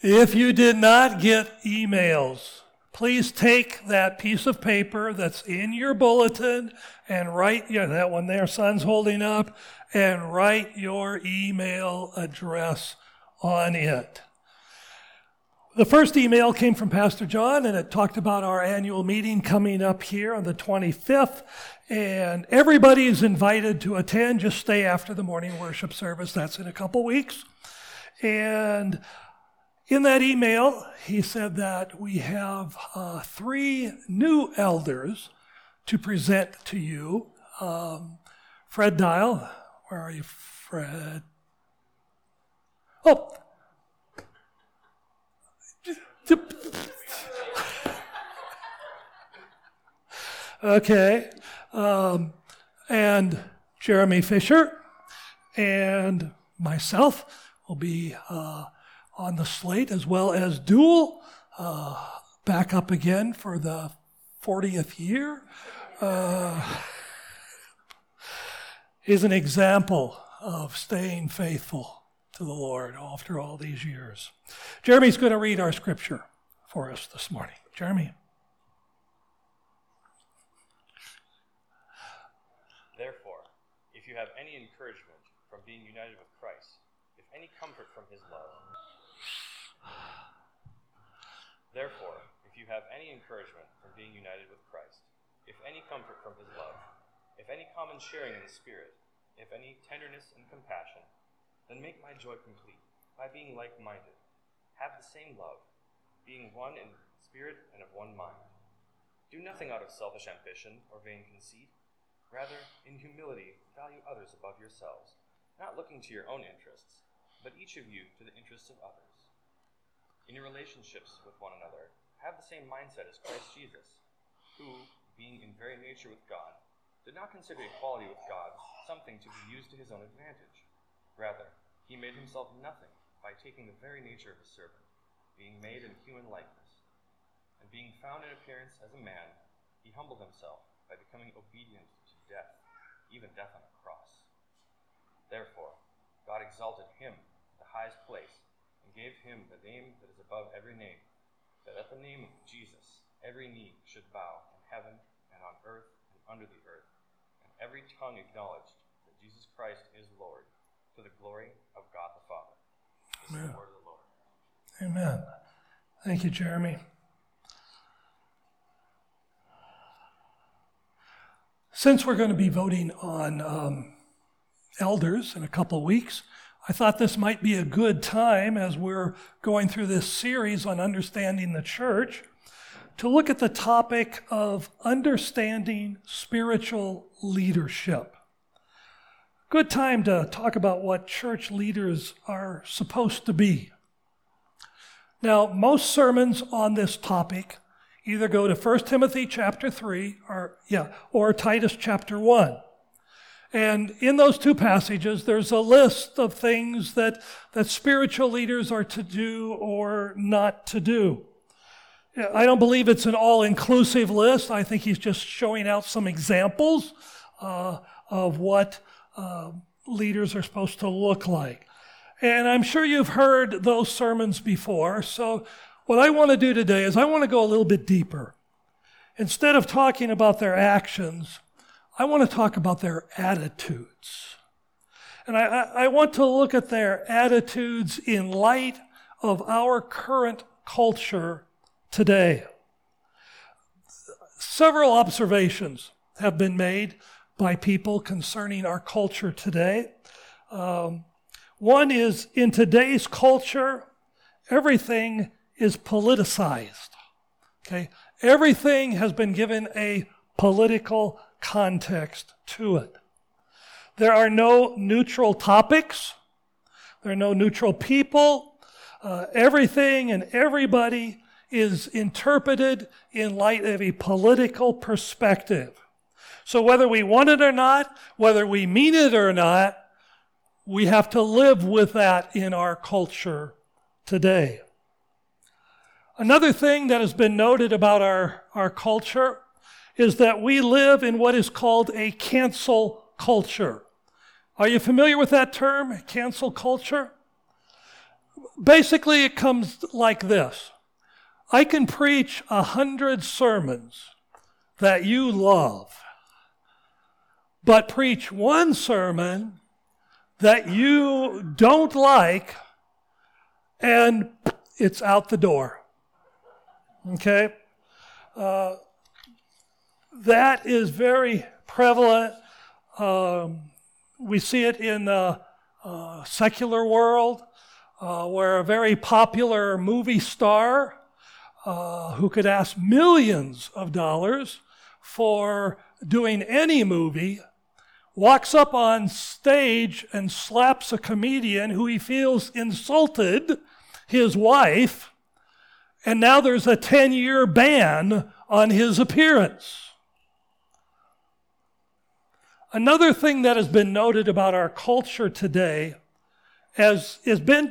If you did not get emails, please take that piece of paper that's in your bulletin and write, yeah, that one there, son's holding up, and write your email address on it. The first email came from Pastor John, and it talked about our annual meeting coming up here on the 25th. And everybody is invited to attend. Just stay after the morning worship service. That's in a couple weeks. And in that email, he said that we have uh, three new elders to present to you. Um, Fred Dial, where are you, Fred? Oh, okay. Um, and Jeremy Fisher and myself will be uh, on the slate, as well as Dual uh, back up again for the 40th year. Uh, is an example of staying faithful to the Lord after all these years. Jeremy's going to read our scripture for us this morning. Jeremy. Therefore, if you have any encouragement from being united with Christ, if any comfort from his love, therefore, if you have any encouragement from being united with Christ, if any comfort from his love, if any common sharing in the Spirit, if any tenderness and compassion, then make my joy complete by being like minded. Have the same love, being one in spirit and of one mind. Do nothing out of selfish ambition or vain conceit. Rather, in humility, value others above yourselves, not looking to your own interests, but each of you to the interests of others. In your relationships with one another, have the same mindset as Christ Jesus, who, being in very nature with God, did not consider equality with God something to be used to his own advantage. Rather, he made himself nothing by taking the very nature of a servant, being made in human likeness. And being found in appearance as a man, he humbled himself by becoming obedient to death, even death on a cross. Therefore, God exalted him to the highest place and gave him the name that is above every name, that at the name of Jesus every knee should bow in heaven and on earth and under the earth, and every tongue acknowledged that Jesus Christ is Lord to the glory of God the Father. This Amen. is the word of the Lord. Amen. Thank you, Jeremy. Since we're going to be voting on um, elders in a couple of weeks, I thought this might be a good time as we're going through this series on understanding the church to look at the topic of understanding spiritual leadership good time to talk about what church leaders are supposed to be. Now, most sermons on this topic either go to 1 Timothy chapter 3 or yeah, or Titus chapter 1. And in those two passages, there's a list of things that, that spiritual leaders are to do or not to do. I don't believe it's an all inclusive list. I think he's just showing out some examples uh, of what uh, leaders are supposed to look like. And I'm sure you've heard those sermons before. So, what I want to do today is I want to go a little bit deeper. Instead of talking about their actions, I want to talk about their attitudes. And I, I, want to look at their attitudes in light of our current culture today. Several observations have been made by people concerning our culture today. Um, one is in today's culture, everything is politicized. Okay? Everything has been given a political context to it. There are no neutral topics. There are no neutral people. Uh, everything and everybody is interpreted in light of a political perspective. So whether we want it or not, whether we mean it or not, we have to live with that in our culture today. Another thing that has been noted about our, our culture is that we live in what is called a cancel culture. Are you familiar with that term, cancel culture? basically, it comes like this I can preach a hundred sermons that you love, but preach one sermon that you don't like, and it's out the door. Okay? Uh, that is very prevalent. Um, we see it in the uh, secular world, uh, where a very popular movie star uh, who could ask millions of dollars for doing any movie walks up on stage and slaps a comedian who he feels insulted his wife, and now there's a 10 year ban on his appearance. Another thing that has been noted about our culture today as has been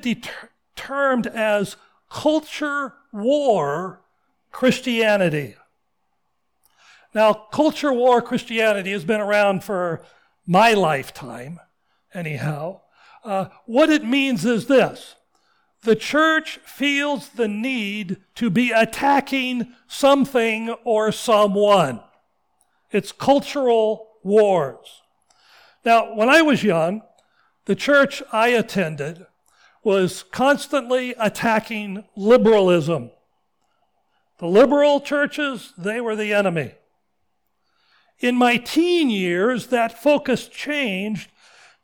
termed as culture war Christianity. Now, culture war Christianity has been around for my lifetime, anyhow. Uh, what it means is this the church feels the need to be attacking something or someone. It's cultural wars. Now, when I was young, the church I attended was constantly attacking liberalism. The liberal churches, they were the enemy. In my teen years, that focus changed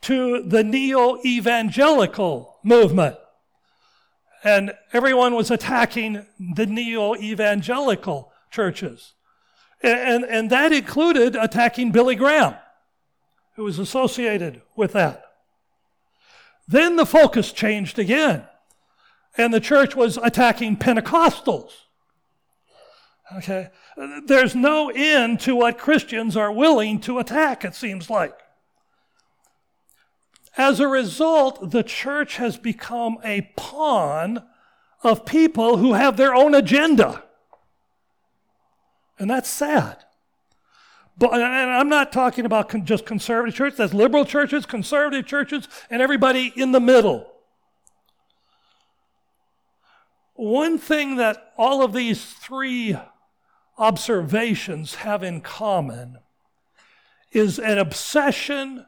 to the neo evangelical movement. And everyone was attacking the neo evangelical churches. And, and that included attacking Billy Graham, who was associated with that. Then the focus changed again, and the church was attacking Pentecostals. Okay? There's no end to what Christians are willing to attack, it seems like. As a result, the church has become a pawn of people who have their own agenda. And that's sad. But, and I'm not talking about con- just conservative churches, that's liberal churches, conservative churches, and everybody in the middle. One thing that all of these three observations have in common is an obsession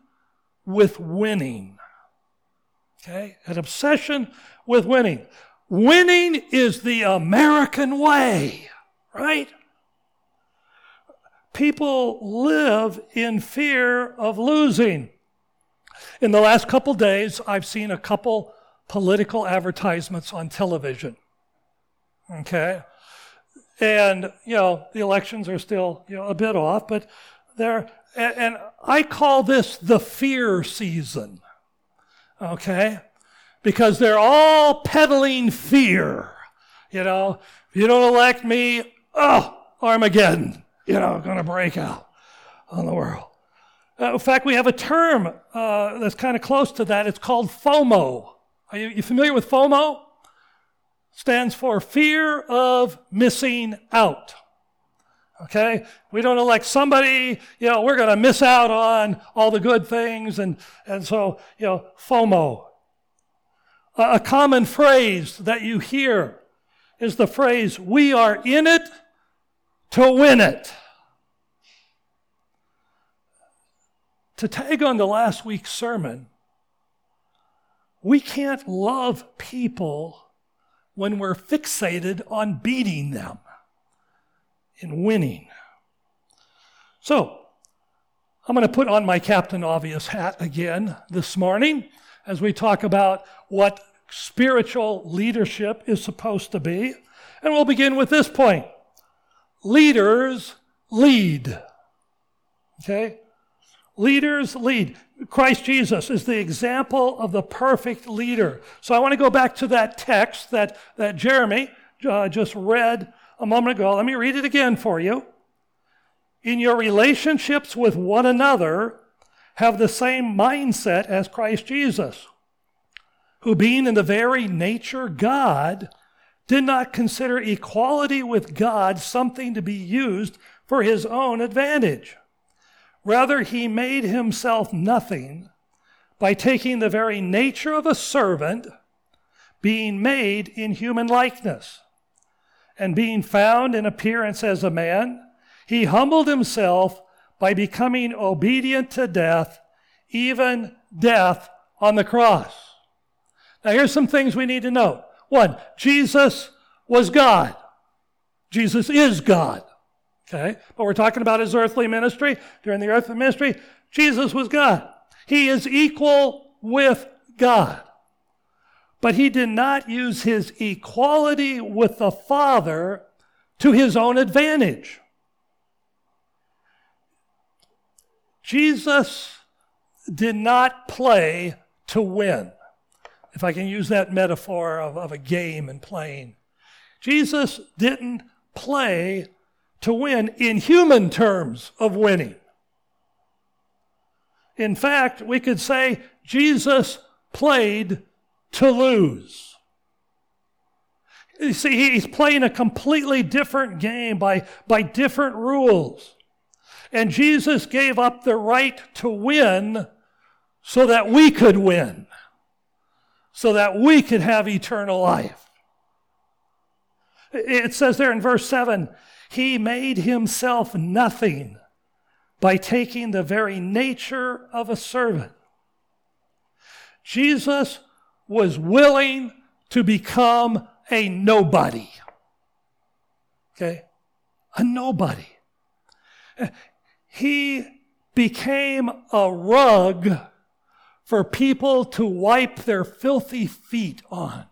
with winning. Okay? An obsession with winning. Winning is the American way, right? People live in fear of losing. In the last couple days, I've seen a couple political advertisements on television. Okay? And, you know, the elections are still, you know, a bit off, but they're, and, and I call this the fear season. Okay? Because they're all peddling fear. You know, if you don't elect me, oh, Armageddon you know, going to break out on the world. Uh, in fact, we have a term uh, that's kind of close to that. It's called FOMO. Are you, you familiar with FOMO? Stands for fear of missing out. Okay? We don't elect somebody, you know, we're going to miss out on all the good things. And, and so, you know, FOMO. A, a common phrase that you hear is the phrase, we are in it to win it. To tag on to last week's sermon, we can't love people when we're fixated on beating them and winning. So, I'm going to put on my Captain Obvious hat again this morning as we talk about what spiritual leadership is supposed to be. And we'll begin with this point leaders lead. Okay? Leaders lead. Christ Jesus is the example of the perfect leader. So I want to go back to that text that, that Jeremy uh, just read a moment ago. Let me read it again for you. In your relationships with one another, have the same mindset as Christ Jesus, who being in the very nature God, did not consider equality with God something to be used for his own advantage. Rather, he made himself nothing by taking the very nature of a servant, being made in human likeness. And being found in appearance as a man, he humbled himself by becoming obedient to death, even death on the cross. Now, here's some things we need to know. One, Jesus was God. Jesus is God. Okay? But we're talking about his earthly ministry. During the earthly ministry, Jesus was God. He is equal with God. But he did not use his equality with the Father to his own advantage. Jesus did not play to win, if I can use that metaphor of, of a game and playing. Jesus didn't play to win in human terms of winning. In fact, we could say Jesus played to lose. You see, he's playing a completely different game by, by different rules. And Jesus gave up the right to win so that we could win, so that we could have eternal life. It says there in verse 7 He made himself nothing by taking the very nature of a servant. Jesus was willing to become a nobody. Okay? A nobody. He became a rug for people to wipe their filthy feet on.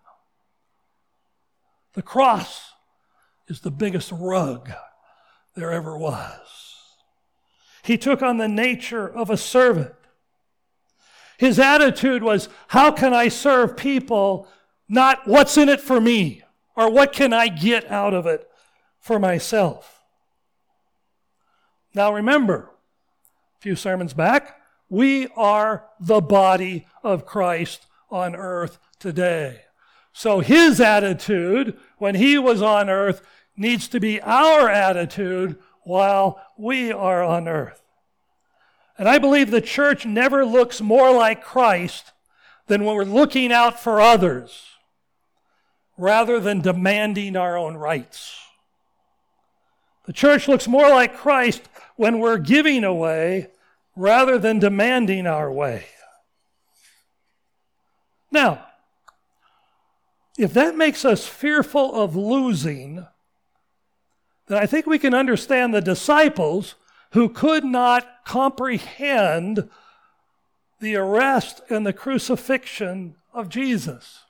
The cross is the biggest rug there ever was. He took on the nature of a servant. His attitude was, How can I serve people? Not what's in it for me, or what can I get out of it for myself. Now remember, a few sermons back, we are the body of Christ on earth today. So his attitude when he was on earth needs to be our attitude while we are on earth. And I believe the church never looks more like Christ than when we're looking out for others rather than demanding our own rights. The church looks more like Christ when we're giving away rather than demanding our way. Now, if that makes us fearful of losing, then I think we can understand the disciples who could not comprehend the arrest and the crucifixion of Jesus.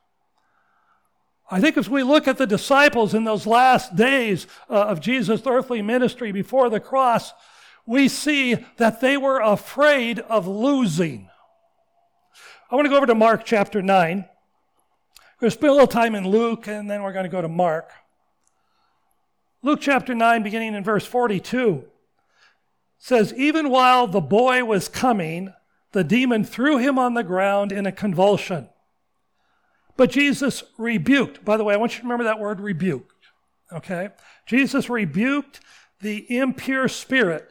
I think as we look at the disciples in those last days uh, of Jesus' earthly ministry before the cross, we see that they were afraid of losing. I want to go over to Mark chapter 9. We're going to spend a little time in Luke, and then we're going to go to Mark. Luke chapter 9, beginning in verse 42, says, Even while the boy was coming, the demon threw him on the ground in a convulsion. But Jesus rebuked. By the way, I want you to remember that word rebuked. Okay? Jesus rebuked the impure spirit,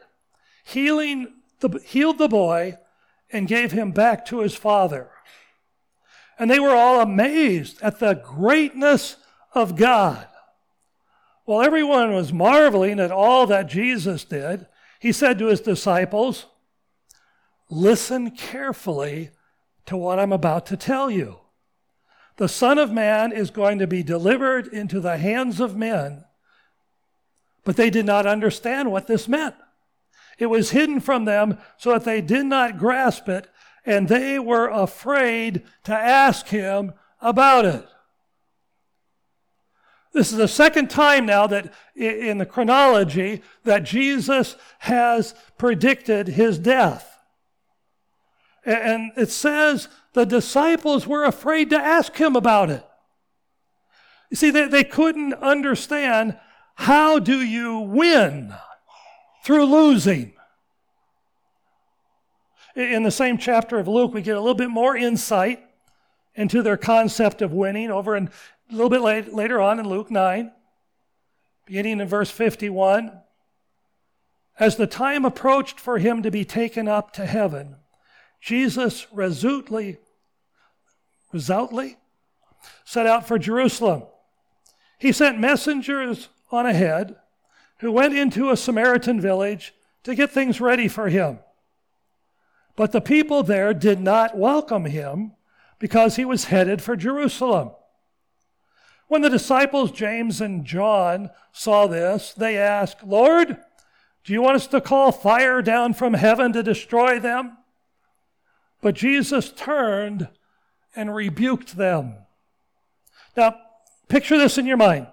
healing the, healed the boy, and gave him back to his father. And they were all amazed at the greatness of God. While everyone was marveling at all that Jesus did, he said to his disciples, Listen carefully to what I'm about to tell you. The Son of Man is going to be delivered into the hands of men. But they did not understand what this meant. It was hidden from them so that they did not grasp it and they were afraid to ask him about it. This is the second time now that in the chronology that Jesus has predicted his death. And it says the disciples were afraid to ask him about it. You see, they, they couldn't understand how do you win through losing? In the same chapter of Luke, we get a little bit more insight into their concept of winning over in, a little bit late, later on in Luke 9, beginning in verse 51. As the time approached for him to be taken up to heaven, Jesus resolutely, resolutely set out for Jerusalem. He sent messengers on ahead who went into a Samaritan village to get things ready for him. But the people there did not welcome him because he was headed for Jerusalem. When the disciples James and John saw this, they asked, Lord, do you want us to call fire down from heaven to destroy them? But Jesus turned and rebuked them. Now, picture this in your mind.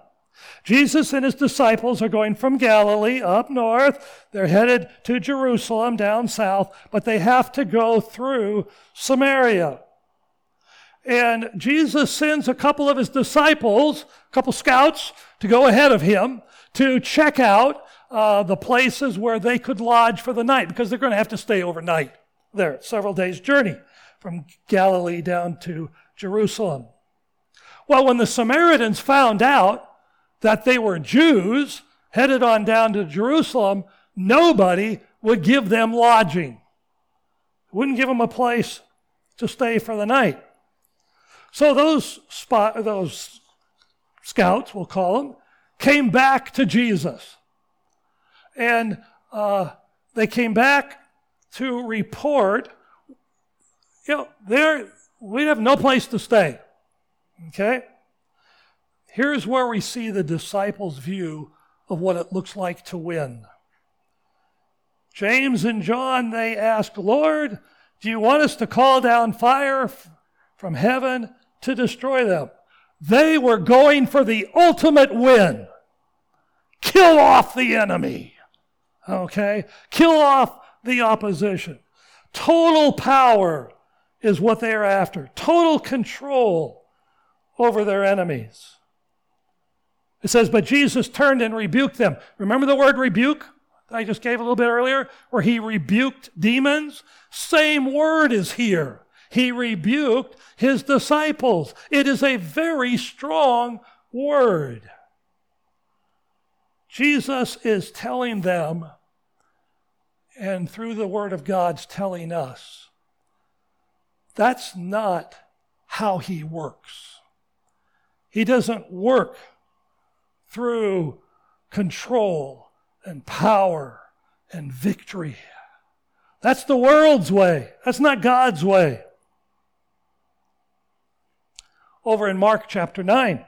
Jesus and his disciples are going from Galilee up north. They're headed to Jerusalem down south, but they have to go through Samaria. And Jesus sends a couple of his disciples, a couple scouts, to go ahead of him to check out uh, the places where they could lodge for the night because they're going to have to stay overnight there, several days' journey from Galilee down to Jerusalem. Well, when the Samaritans found out that they were Jews headed on down to Jerusalem, nobody would give them lodging. Wouldn't give them a place to stay for the night. So those spot, those scouts, we'll call them, came back to Jesus. And uh, they came back to report, you know, there we have no place to stay. Okay? Here's where we see the disciples' view of what it looks like to win. James and John, they ask, Lord, do you want us to call down fire from heaven to destroy them? They were going for the ultimate win. Kill off the enemy. Okay? Kill off the opposition. Total power is what they are after. Total control over their enemies. It says, But Jesus turned and rebuked them. Remember the word rebuke I just gave a little bit earlier, where he rebuked demons? Same word is here. He rebuked his disciples. It is a very strong word. Jesus is telling them, and through the Word of God's telling us, that's not how He works. He doesn't work through control and power and victory. That's the world's way. That's not God's way. Over in Mark chapter 9,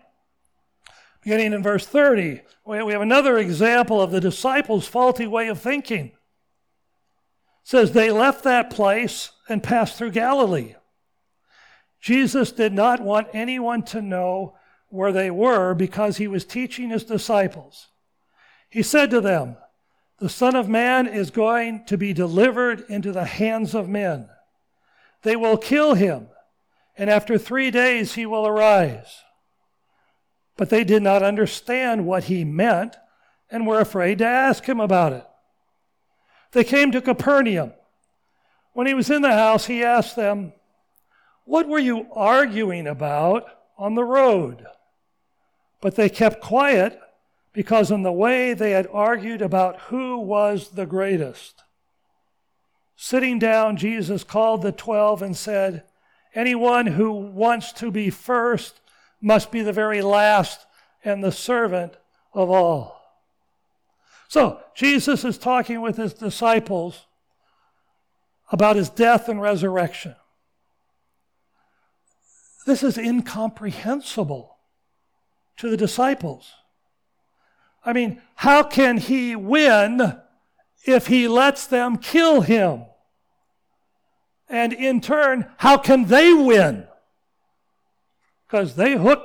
beginning in verse 30, we have another example of the disciples' faulty way of thinking. It says, They left that place and passed through Galilee. Jesus did not want anyone to know where they were because he was teaching his disciples. He said to them, The Son of Man is going to be delivered into the hands of men. They will kill him, and after three days he will arise. But they did not understand what he meant and were afraid to ask him about it. They came to Capernaum. When he was in the house, he asked them, What were you arguing about on the road? But they kept quiet because, in the way, they had argued about who was the greatest. Sitting down, Jesus called the twelve and said, Anyone who wants to be first must be the very last and the servant of all. So, Jesus is talking with his disciples about his death and resurrection. This is incomprehensible to the disciples. I mean, how can he win if he lets them kill him? And in turn, how can they win? Because they hook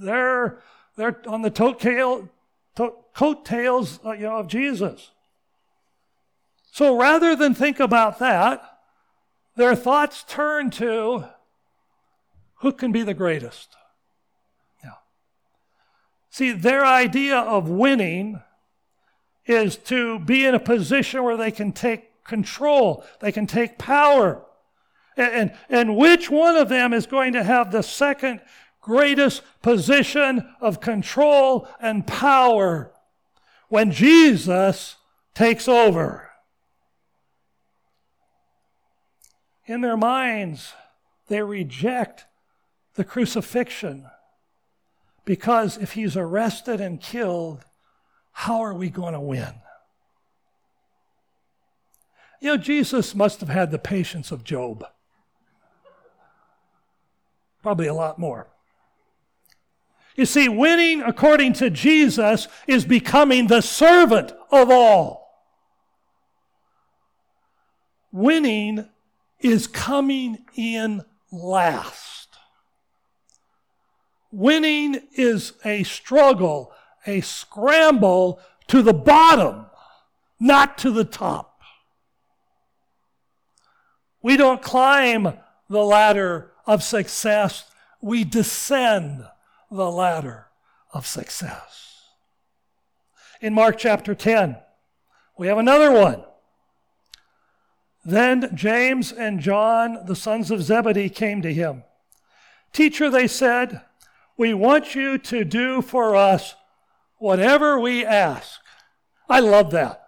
their, their on the coattail, to, coattails uh, you know, of Jesus. So rather than think about that, their thoughts turn to who can be the greatest? See, their idea of winning is to be in a position where they can take control, they can take power. And, and, and which one of them is going to have the second greatest position of control and power when Jesus takes over? In their minds, they reject the crucifixion. Because if he's arrested and killed, how are we going to win? You know, Jesus must have had the patience of Job. Probably a lot more. You see, winning according to Jesus is becoming the servant of all. Winning is coming in last. Winning is a struggle, a scramble to the bottom, not to the top. We don't climb the ladder of success, we descend the ladder of success. In Mark chapter 10, we have another one. Then James and John, the sons of Zebedee, came to him. Teacher, they said, we want you to do for us whatever we ask. I love that.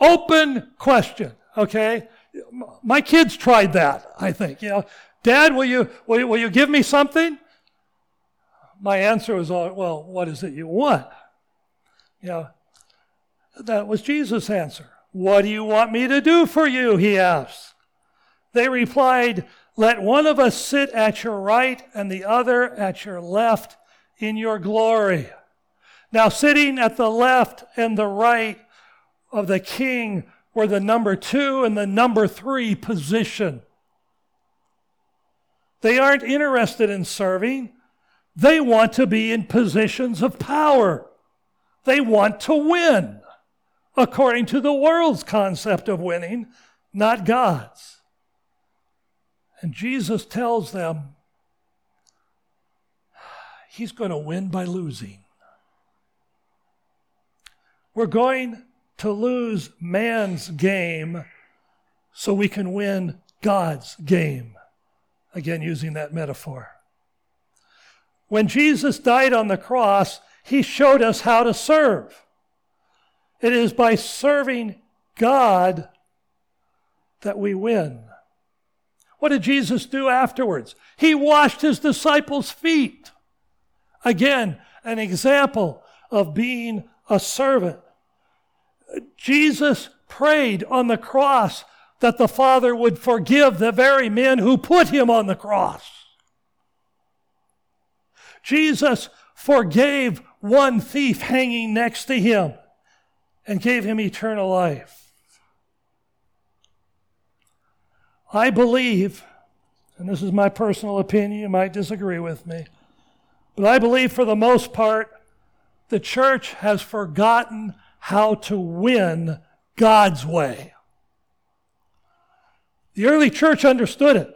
Open question, okay? My kids tried that, I think. You know, Dad, will you, will you, will you give me something? My answer was, all, well, what is it you want? You know, that was Jesus' answer. What do you want me to do for you? He asked. They replied, Let one of us sit at your right and the other at your left in your glory. Now, sitting at the left and the right of the king were the number two and the number three position. They aren't interested in serving. They want to be in positions of power. They want to win according to the world's concept of winning, not God's. And Jesus tells them he's going to win by losing. We're going to lose man's game so we can win God's game. Again, using that metaphor. When Jesus died on the cross, he showed us how to serve. It is by serving God that we win. What did Jesus do afterwards? He washed his disciples' feet. Again, an example of being a servant. Jesus prayed on the cross that the Father would forgive the very men who put him on the cross. Jesus forgave one thief hanging next to him and gave him eternal life. I believe, and this is my personal opinion, you might disagree with me, but I believe for the most part, the church has forgotten how to win God's way. The early church understood it.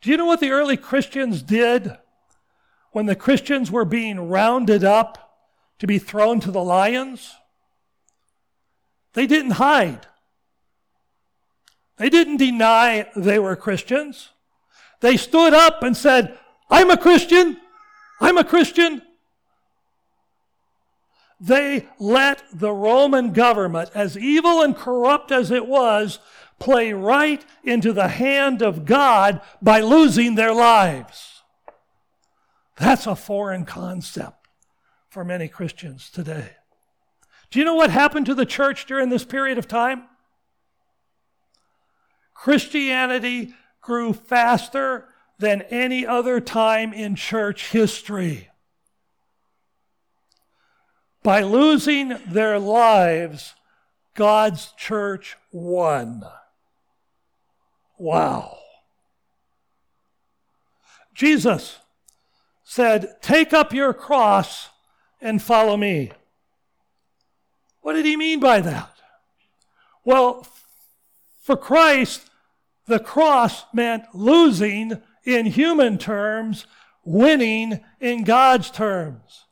Do you know what the early Christians did when the Christians were being rounded up to be thrown to the lions. They didn't hide. They didn't deny they were Christians. They stood up and said, I'm a Christian. I'm a Christian. They let the Roman government, as evil and corrupt as it was, play right into the hand of God by losing their lives. That's a foreign concept for many Christians today. Do you know what happened to the church during this period of time? Christianity grew faster than any other time in church history. By losing their lives, God's church won. Wow. Jesus said, Take up your cross and follow me. What did he mean by that? Well, for Christ, the cross meant losing in human terms, winning in God's terms.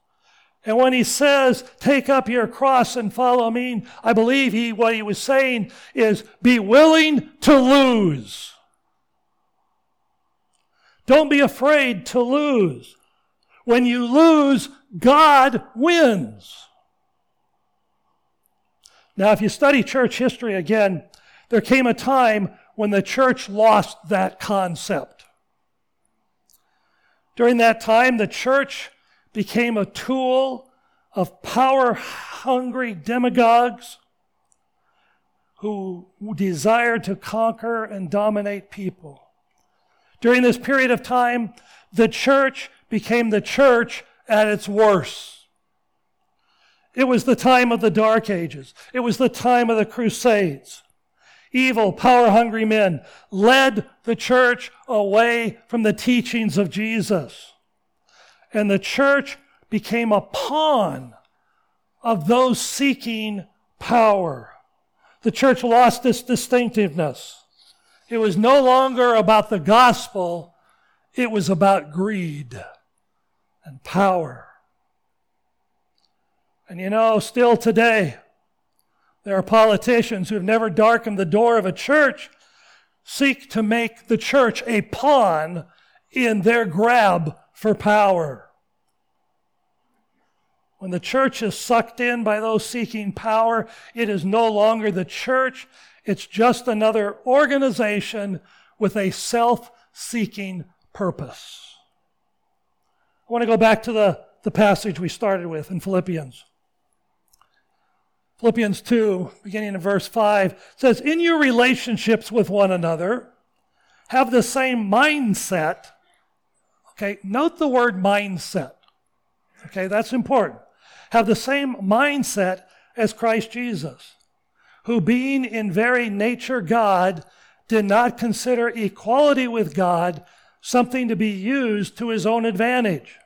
And when he says, take up your cross and follow me, I believe he, what he was saying is be willing to lose. Don't be afraid to lose. When you lose, God wins. Now, if you study church history again, there came a time when the church lost that concept. During that time, the church became a tool of power hungry demagogues who desired to conquer and dominate people. During this period of time, the church became the church at its worst. It was the time of the Dark Ages. It was the time of the Crusades. Evil, power hungry men led the church away from the teachings of Jesus. And the church became a pawn of those seeking power. The church lost its distinctiveness. It was no longer about the gospel, it was about greed and power. And you know, still today, there are politicians who have never darkened the door of a church, seek to make the church a pawn in their grab for power. When the church is sucked in by those seeking power, it is no longer the church, it's just another organization with a self seeking purpose. I want to go back to the, the passage we started with in Philippians. Philippians 2, beginning in verse 5, says, In your relationships with one another, have the same mindset. Okay, note the word mindset. Okay, that's important. Have the same mindset as Christ Jesus, who being in very nature God, did not consider equality with God something to be used to his own advantage.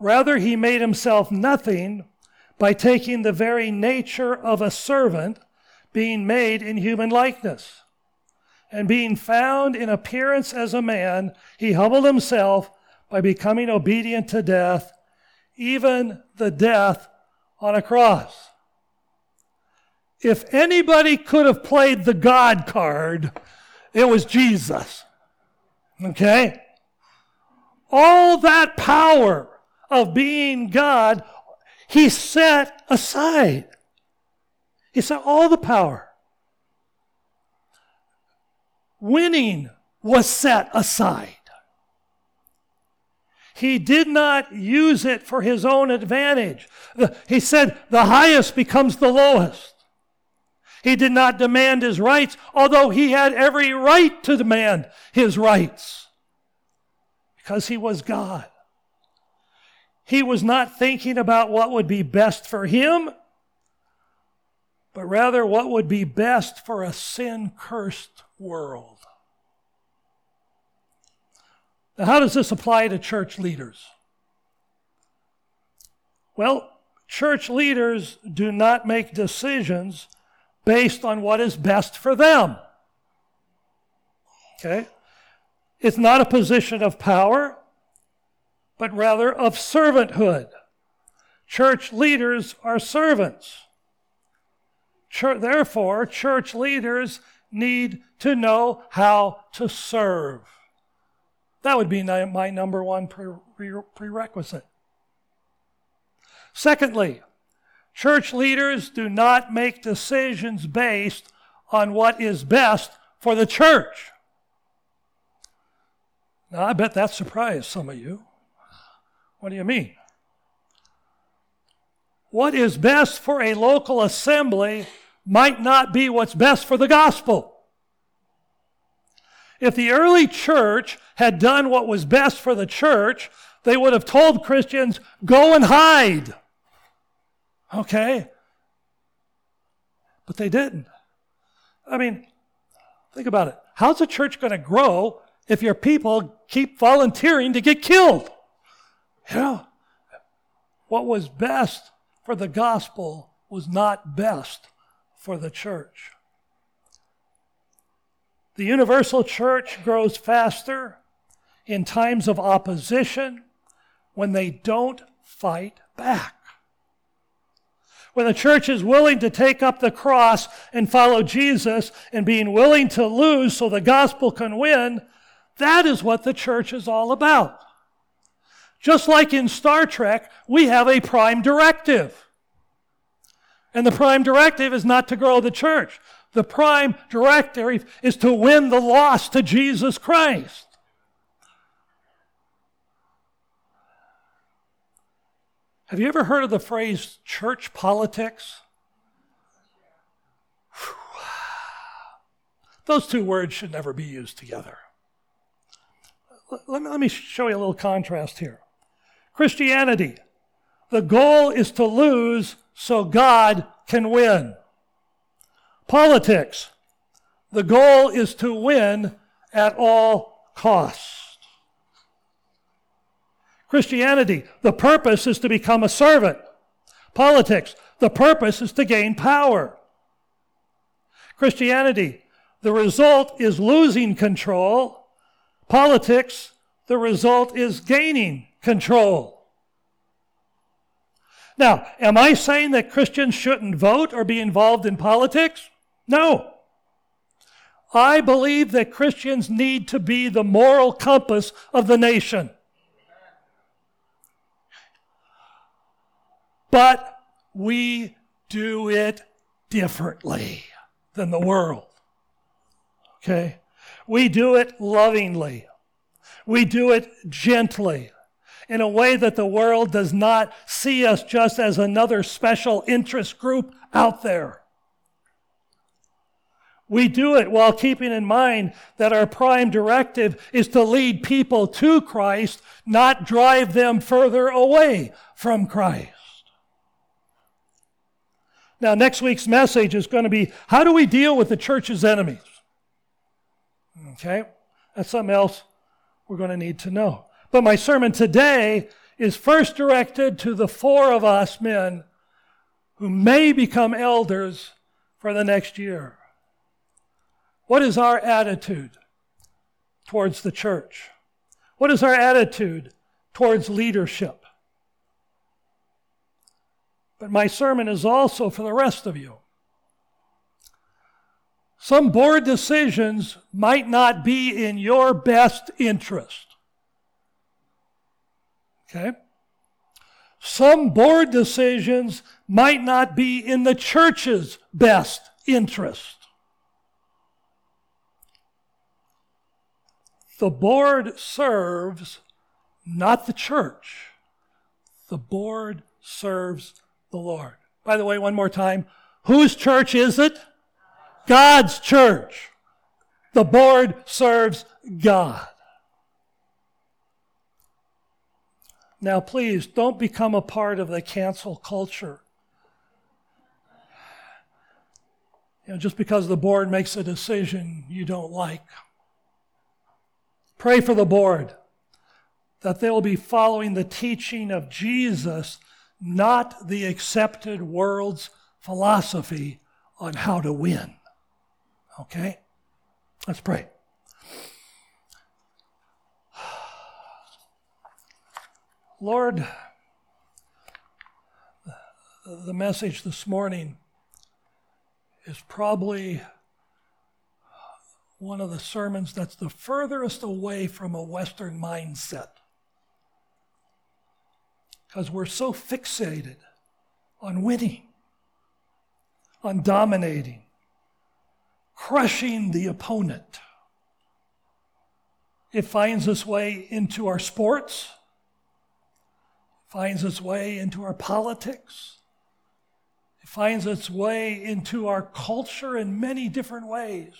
Rather, he made himself nothing by taking the very nature of a servant, being made in human likeness. And being found in appearance as a man, he humbled himself by becoming obedient to death, even the death on a cross. If anybody could have played the God card, it was Jesus. Okay? All that power of being God he set aside. He set all the power. Winning was set aside. He did not use it for his own advantage. He said the highest becomes the lowest. He did not demand his rights, although he had every right to demand his rights because he was God. He was not thinking about what would be best for him, but rather what would be best for a sin cursed world. Now, how does this apply to church leaders? Well, church leaders do not make decisions based on what is best for them. Okay? It's not a position of power but rather of servanthood. Church leaders are servants. Church, therefore, church leaders need to know how to serve. That would be my number one prerequisite. Secondly, church leaders do not make decisions based on what is best for the church. Now, I bet that surprised some of you. What do you mean? What is best for a local assembly might not be what's best for the gospel. If the early church had done what was best for the church, they would have told Christians, go and hide. Okay? But they didn't. I mean, think about it. How's a church going to grow if your people keep volunteering to get killed? You know, what was best for the gospel was not best for the church. The universal church grows faster in times of opposition when they don't fight back. When the church is willing to take up the cross and follow Jesus and being willing to lose so the gospel can win, that is what the church is all about. Just like in Star Trek, we have a prime directive. And the prime directive is not to grow the church. The prime directive is to win the lost to Jesus Christ. Have you ever heard of the phrase church politics? Those two words should never be used together. Let me, let me show you a little contrast here. Christianity, the goal is to lose so God can win. Politics, the goal is to win at all costs. Christianity, the purpose is to become a servant. Politics, the purpose is to gain power. Christianity, the result is losing control. Politics, the result is gaining control. Now, am I saying that Christians shouldn't vote or be involved in politics? No. I believe that Christians need to be the moral compass of the nation. But we do it differently than the world. Okay? We do it lovingly. We do it gently in a way that the world does not see us just as another special interest group out there. We do it while keeping in mind that our prime directive is to lead people to Christ, not drive them further away from Christ. Now, next week's message is going to be how do we deal with the church's enemies? Okay? That's something else we're going to need to know. But my sermon today is first directed to the four of us men who may become elders for the next year. What is our attitude towards the church? What is our attitude towards leadership? But my sermon is also for the rest of you. Some board decisions might not be in your best interest. Okay? Some board decisions might not be in the church's best interest. The board serves not the church. The board serves the Lord. By the way, one more time, whose church is it? God's church. The board serves God. Now, please don't become a part of the cancel culture. You know, just because the board makes a decision you don't like. Pray for the board that they will be following the teaching of Jesus, not the accepted world's philosophy on how to win. Okay? Let's pray. Lord, the message this morning is probably one of the sermons that's the furthest away from a Western mindset. Because we're so fixated on winning, on dominating, crushing the opponent. It finds its way into our sports, finds its way into our politics, it finds its way into our culture in many different ways.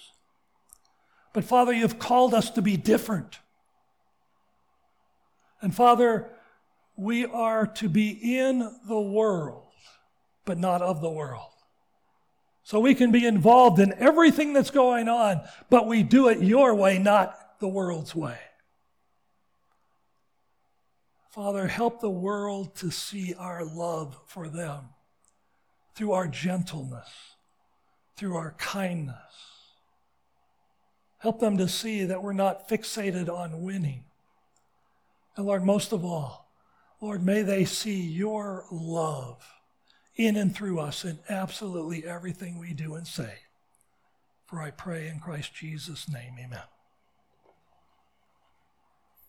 But Father, you've called us to be different. And Father, we are to be in the world, but not of the world. So we can be involved in everything that's going on, but we do it your way, not the world's way. Father, help the world to see our love for them through our gentleness, through our kindness. Help them to see that we're not fixated on winning. And Lord, most of all, Lord, may they see your love in and through us in absolutely everything we do and say. For I pray in Christ Jesus' name, amen.